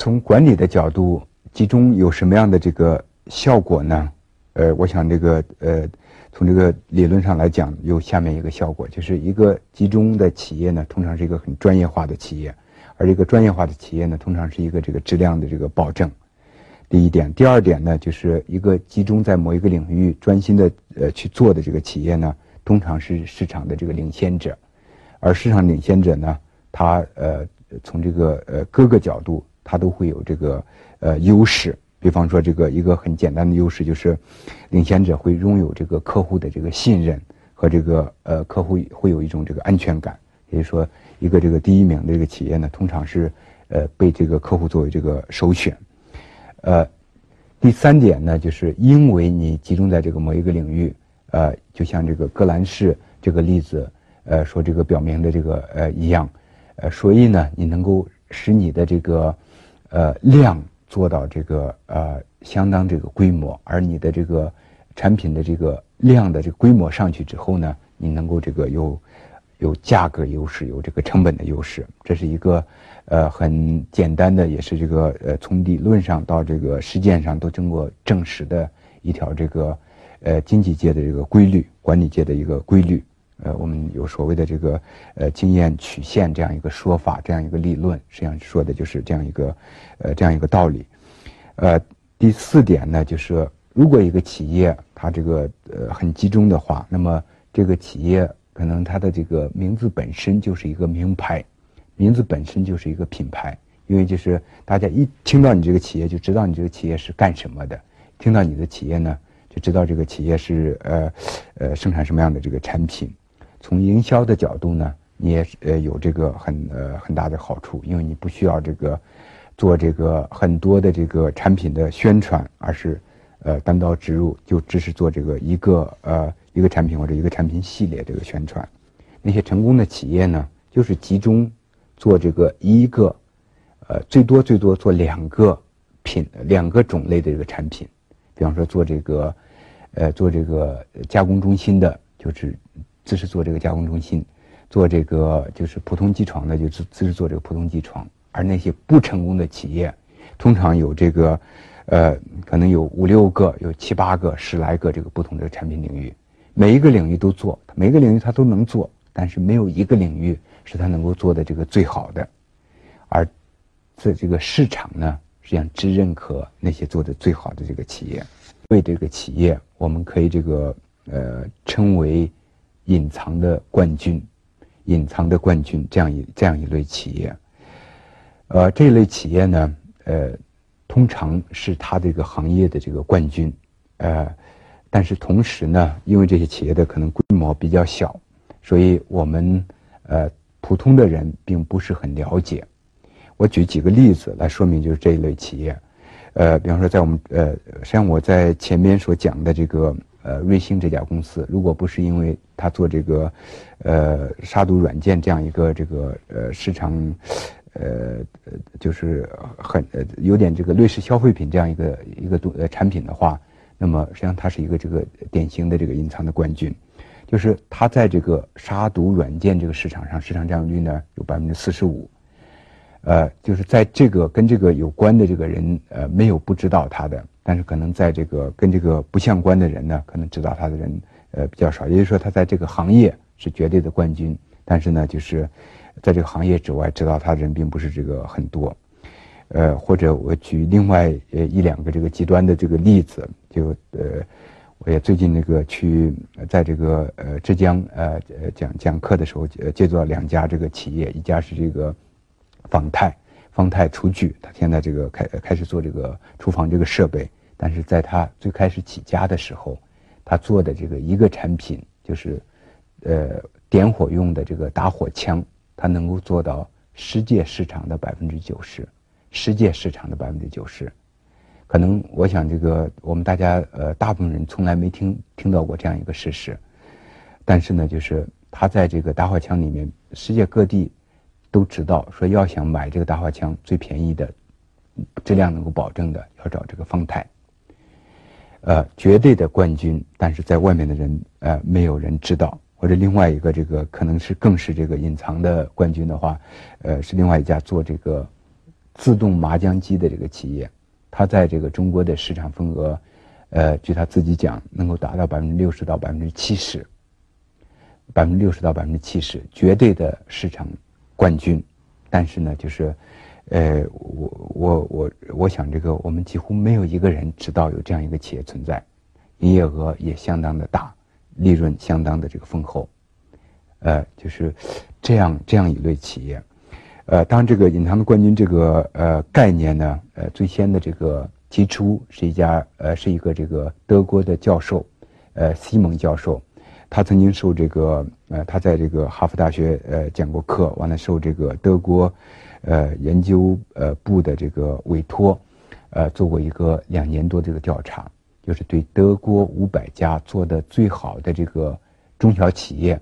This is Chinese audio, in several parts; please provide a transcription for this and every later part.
从管理的角度，集中有什么样的这个效果呢？呃，我想这个呃，从这个理论上来讲，有下面一个效果，就是一个集中的企业呢，通常是一个很专业化的企业，而一个专业化的企业呢，通常是一个这个质量的这个保证。第一点，第二点呢，就是一个集中在某一个领域专心的呃去做的这个企业呢，通常是市场的这个领先者，而市场领先者呢，他呃从这个呃各个角度，他都会有这个呃优势。比方说，这个一个很简单的优势就是，领先者会拥有这个客户的这个信任和这个呃客户会有一种这个安全感。也就是说，一个这个第一名的这个企业呢，通常是呃被这个客户作为这个首选。呃，第三点呢，就是因为你集中在这个某一个领域，呃，就像这个格兰仕这个例子，呃，说这个表明的这个呃一样，呃，所以呢，你能够使你的这个呃量做到这个呃相当这个规模，而你的这个产品的这个量的这个规模上去之后呢，你能够这个有有价格优势，有这个成本的优势，这是一个。呃，很简单的，也是这个呃，从理论上到这个实践上都经过证实的一条这个呃经济界的这个规律，管理界的一个规律。呃，我们有所谓的这个呃经验曲线这样一个说法，这样一个理论，实际上说的就是这样一个呃这样一个道理。呃，第四点呢，就是如果一个企业它这个呃很集中的话，那么这个企业可能它的这个名字本身就是一个名牌。名字本身就是一个品牌，因为就是大家一听到你这个企业就知道你这个企业是干什么的，听到你的企业呢就知道这个企业是呃呃生产什么样的这个产品。从营销的角度呢，你也呃有这个很呃很大的好处，因为你不需要这个做这个很多的这个产品的宣传，而是呃单刀直入，就只是做这个一个呃一个产品或者一个产品系列这个宣传。那些成功的企业呢，就是集中。做这个一个，呃，最多最多做两个品两个种类的这个产品，比方说做这个，呃，做这个加工中心的，就是只是做这个加工中心；做这个就是普通机床的，就只只是做这个普通机床。而那些不成功的企业，通常有这个，呃，可能有五六个、有七八个、十来个这个不同的产品领域，每一个领域都做，每一个领域他都能做，但是没有一个领域。是他能够做的这个最好的，而在这个市场呢，实际上只认可那些做的最好的这个企业。为这个企业，我们可以这个呃称为隐藏的冠军，隐藏的冠军这样一这样一类企业。呃，这类企业呢，呃，通常是它这个行业的这个冠军，呃，但是同时呢，因为这些企业的可能规模比较小，所以我们呃。普通的人并不是很了解。我举几个例子来说明，就是这一类企业。呃，比方说，在我们呃，实际上我在前面所讲的这个呃瑞星这家公司，如果不是因为他做这个呃杀毒软件这样一个这个呃市场呃就是很呃有点这个瑞士消费品这样一个一个东呃产品的话，那么实际上它是一个这个典型的这个隐藏的冠军。就是它在这个杀毒软件这个市场上，市场占有率呢有百分之四十五，呃，就是在这个跟这个有关的这个人，呃，没有不知道它的，但是可能在这个跟这个不相关的人呢，可能知道他的人，呃，比较少。也就是说，他在这个行业是绝对的冠军，但是呢，就是在这个行业之外知道他的人并不是这个很多，呃，或者我举另外呃一两个这个极端的这个例子，就呃。我也最近那个去在这个呃浙江呃讲讲课的时候，呃接触到两家这个企业，一家是这个方太方太厨具，他现在这个开开始做这个厨房这个设备，但是在他最开始起家的时候，他做的这个一个产品就是呃点火用的这个打火枪，他能够做到世界市场的百分之九十，世界市场的百分之九十。可能我想，这个我们大家呃，大部分人从来没听听到过这样一个事实，但是呢，就是他在这个打火枪里面，世界各地都知道，说要想买这个打火枪最便宜的，质量能够保证的，要找这个方太，呃，绝对的冠军。但是在外面的人呃，没有人知道，或者另外一个这个可能是更是这个隐藏的冠军的话，呃，是另外一家做这个。自动麻将机的这个企业，它在这个中国的市场份额，呃，据他自己讲，能够达到百分之六十到百分之七十，百分之六十到百分之七十，绝对的市场冠军。但是呢，就是，呃，我我我我想，这个我们几乎没有一个人知道有这样一个企业存在，营业额也相当的大，利润相当的这个丰厚，呃，就是这样这样一类企业。呃，当，这个隐藏的冠军这个呃概念呢，呃，最先的这个提出是一家呃是一个这个德国的教授，呃，西蒙教授，他曾经受这个呃他在这个哈佛大学呃讲过课，完了受这个德国呃研究呃部的这个委托，呃做过一个两年多这个调查，就是对德国五百家做的最好的这个中小企业，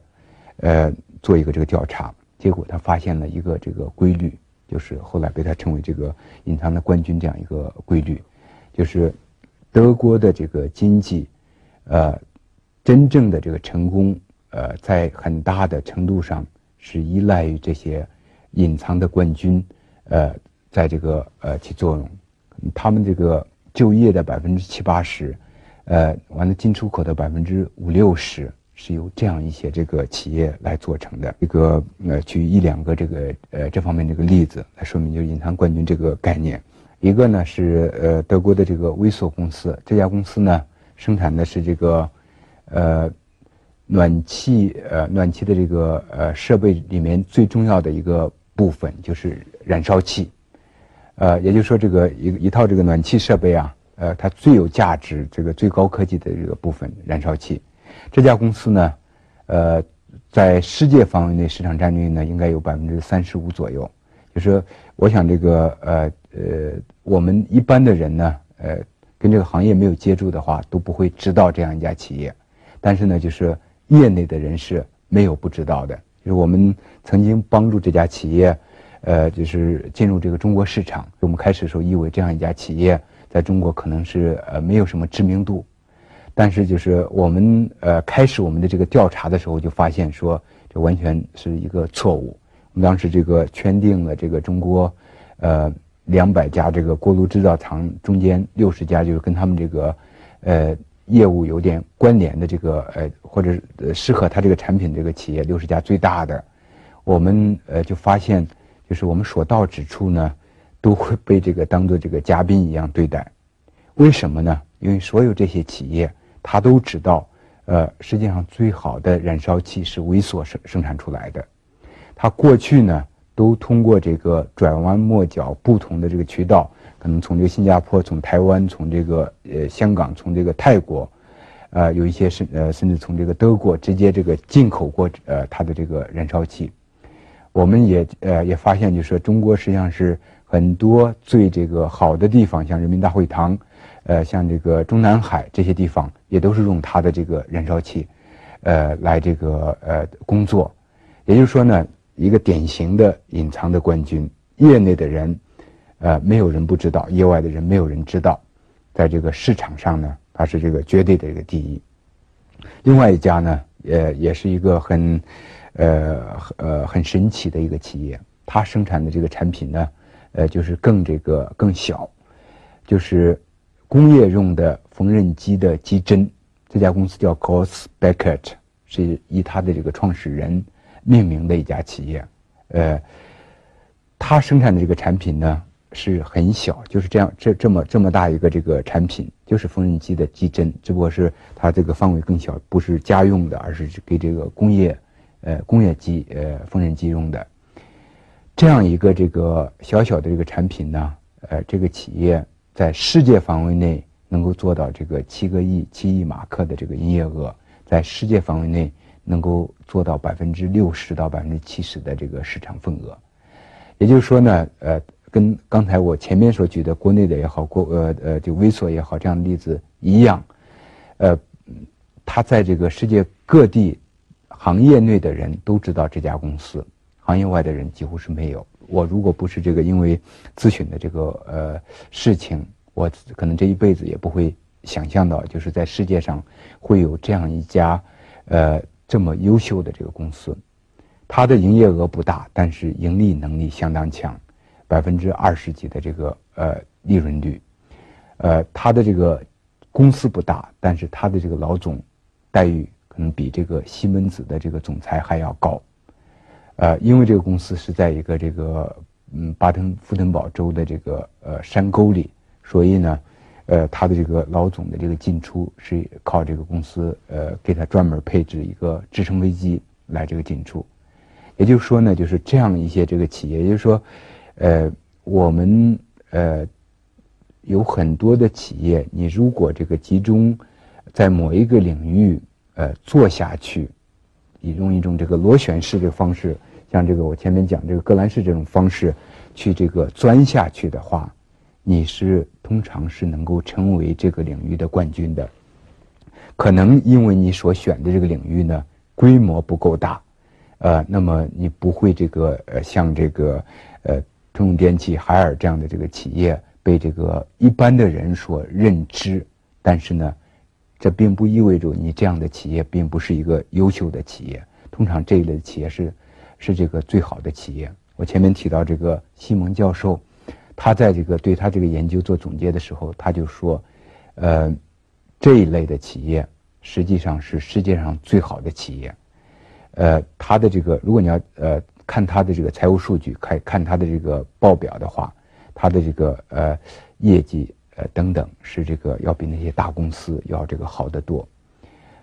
呃做一个这个调查。结果他发现了一个这个规律，就是后来被他称为这个隐藏的冠军这样一个规律，就是德国的这个经济，呃，真正的这个成功，呃，在很大的程度上是依赖于这些隐藏的冠军，呃，在这个呃起作用，他们这个就业的百分之七八十，呃，完了进出口的百分之五六十。是由这样一些这个企业来做成的。一个呃，举一两个这个呃这方面这个例子来说明，就是隐藏冠军这个概念。一个呢是呃德国的这个威索公司，这家公司呢生产的是这个呃暖气呃暖气的这个呃设备里面最重要的一个部分就是燃烧器。呃，也就是说这个一一套这个暖气设备啊，呃，它最有价值、这个最高科技的这个部分燃烧器。这家公司呢，呃，在世界范围内市场占有率呢，应该有百分之三十五左右。就是我想这个呃呃，我们一般的人呢，呃，跟这个行业没有接触的话，都不会知道这样一家企业。但是呢，就是业内的人士没有不知道的。就是我们曾经帮助这家企业，呃，就是进入这个中国市场。我们开始的时候以为这样一家企业在中国可能是呃没有什么知名度。但是就是我们呃开始我们的这个调查的时候，就发现说这完全是一个错误。我们当时这个圈定了这个中国，呃两百家这个锅炉制造厂中间六十家就是跟他们这个，呃业务有点关联的这个呃或者适合他这个产品这个企业六十家最大的，我们呃就发现就是我们所到之处呢，都会被这个当做这个嘉宾一样对待。为什么呢？因为所有这些企业。他都知道，呃，世界上最好的燃烧器是微缩生生产出来的。他过去呢，都通过这个转弯抹角不同的这个渠道，可能从这个新加坡、从台湾、从这个呃香港、从这个泰国，呃，有一些是呃，甚至从这个德国直接这个进口过呃它的这个燃烧器。我们也呃也发现，就是说中国实际上是很多最这个好的地方，像人民大会堂。呃，像这个中南海这些地方，也都是用它的这个燃烧器，呃，来这个呃工作。也就是说呢，一个典型的隐藏的冠军，业内的人，呃，没有人不知道，业外的人没有人知道，在这个市场上呢，它是这个绝对的一个第一。另外一家呢，也，也是一个很，呃，呃，很神奇的一个企业，它生产的这个产品呢，呃，就是更这个更小，就是。工业用的缝纫机的机针，这家公司叫 g o s Beckett，是以他的这个创始人命名的一家企业。呃，他生产的这个产品呢是很小，就是这样这这么这么大一个这个产品，就是缝纫机的机针，只不过是它这个范围更小，不是家用的，而是给这个工业呃工业机呃缝纫机用的。这样一个这个小小的这个产品呢，呃，这个企业。在世界范围内能够做到这个七个亿、七亿马克的这个营业额，在世界范围内能够做到百分之六十到百分之七十的这个市场份额，也就是说呢，呃，跟刚才我前面所举的国内的也好，国呃呃就微缩也好这样的例子一样，呃，他在这个世界各地行业内的人都知道这家公司，行业外的人几乎是没有。我如果不是这个因为咨询的这个呃事情，我可能这一辈子也不会想象到，就是在世界上会有这样一家呃这么优秀的这个公司。它的营业额不大，但是盈利能力相当强，百分之二十几的这个呃利润率，呃，他的这个公司不大，但是他的这个老总待遇可能比这个西门子的这个总裁还要高，呃，因为这个公司是在一个这个嗯巴登福腾堡州的这个呃山沟里，所以呢，呃，他的这个老总的这个进出是靠这个公司呃给他专门配置一个直升飞机来这个进出，也就是说呢，就是这样一些这个企业，也就是说。呃，我们呃有很多的企业，你如果这个集中在某一个领域呃做下去，你用一种这个螺旋式的方式，像这个我前面讲这个格兰仕这种方式去这个钻下去的话，你是通常是能够成为这个领域的冠军的。可能因为你所选的这个领域呢规模不够大，呃，那么你不会这个呃像这个呃。通用电气、海尔这样的这个企业被这个一般的人所认知，但是呢，这并不意味着你这样的企业并不是一个优秀的企业。通常这一类的企业是是这个最好的企业。我前面提到这个西蒙教授，他在这个对他这个研究做总结的时候，他就说，呃，这一类的企业实际上是世界上最好的企业。呃，他的这个，如果你要呃。看他的这个财务数据，看看他的这个报表的话，他的这个呃业绩呃等等是这个要比那些大公司要这个好得多，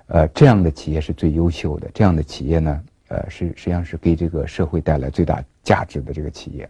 呃这样的企业是最优秀的，这样的企业呢呃是实际上是给这个社会带来最大价值的这个企业。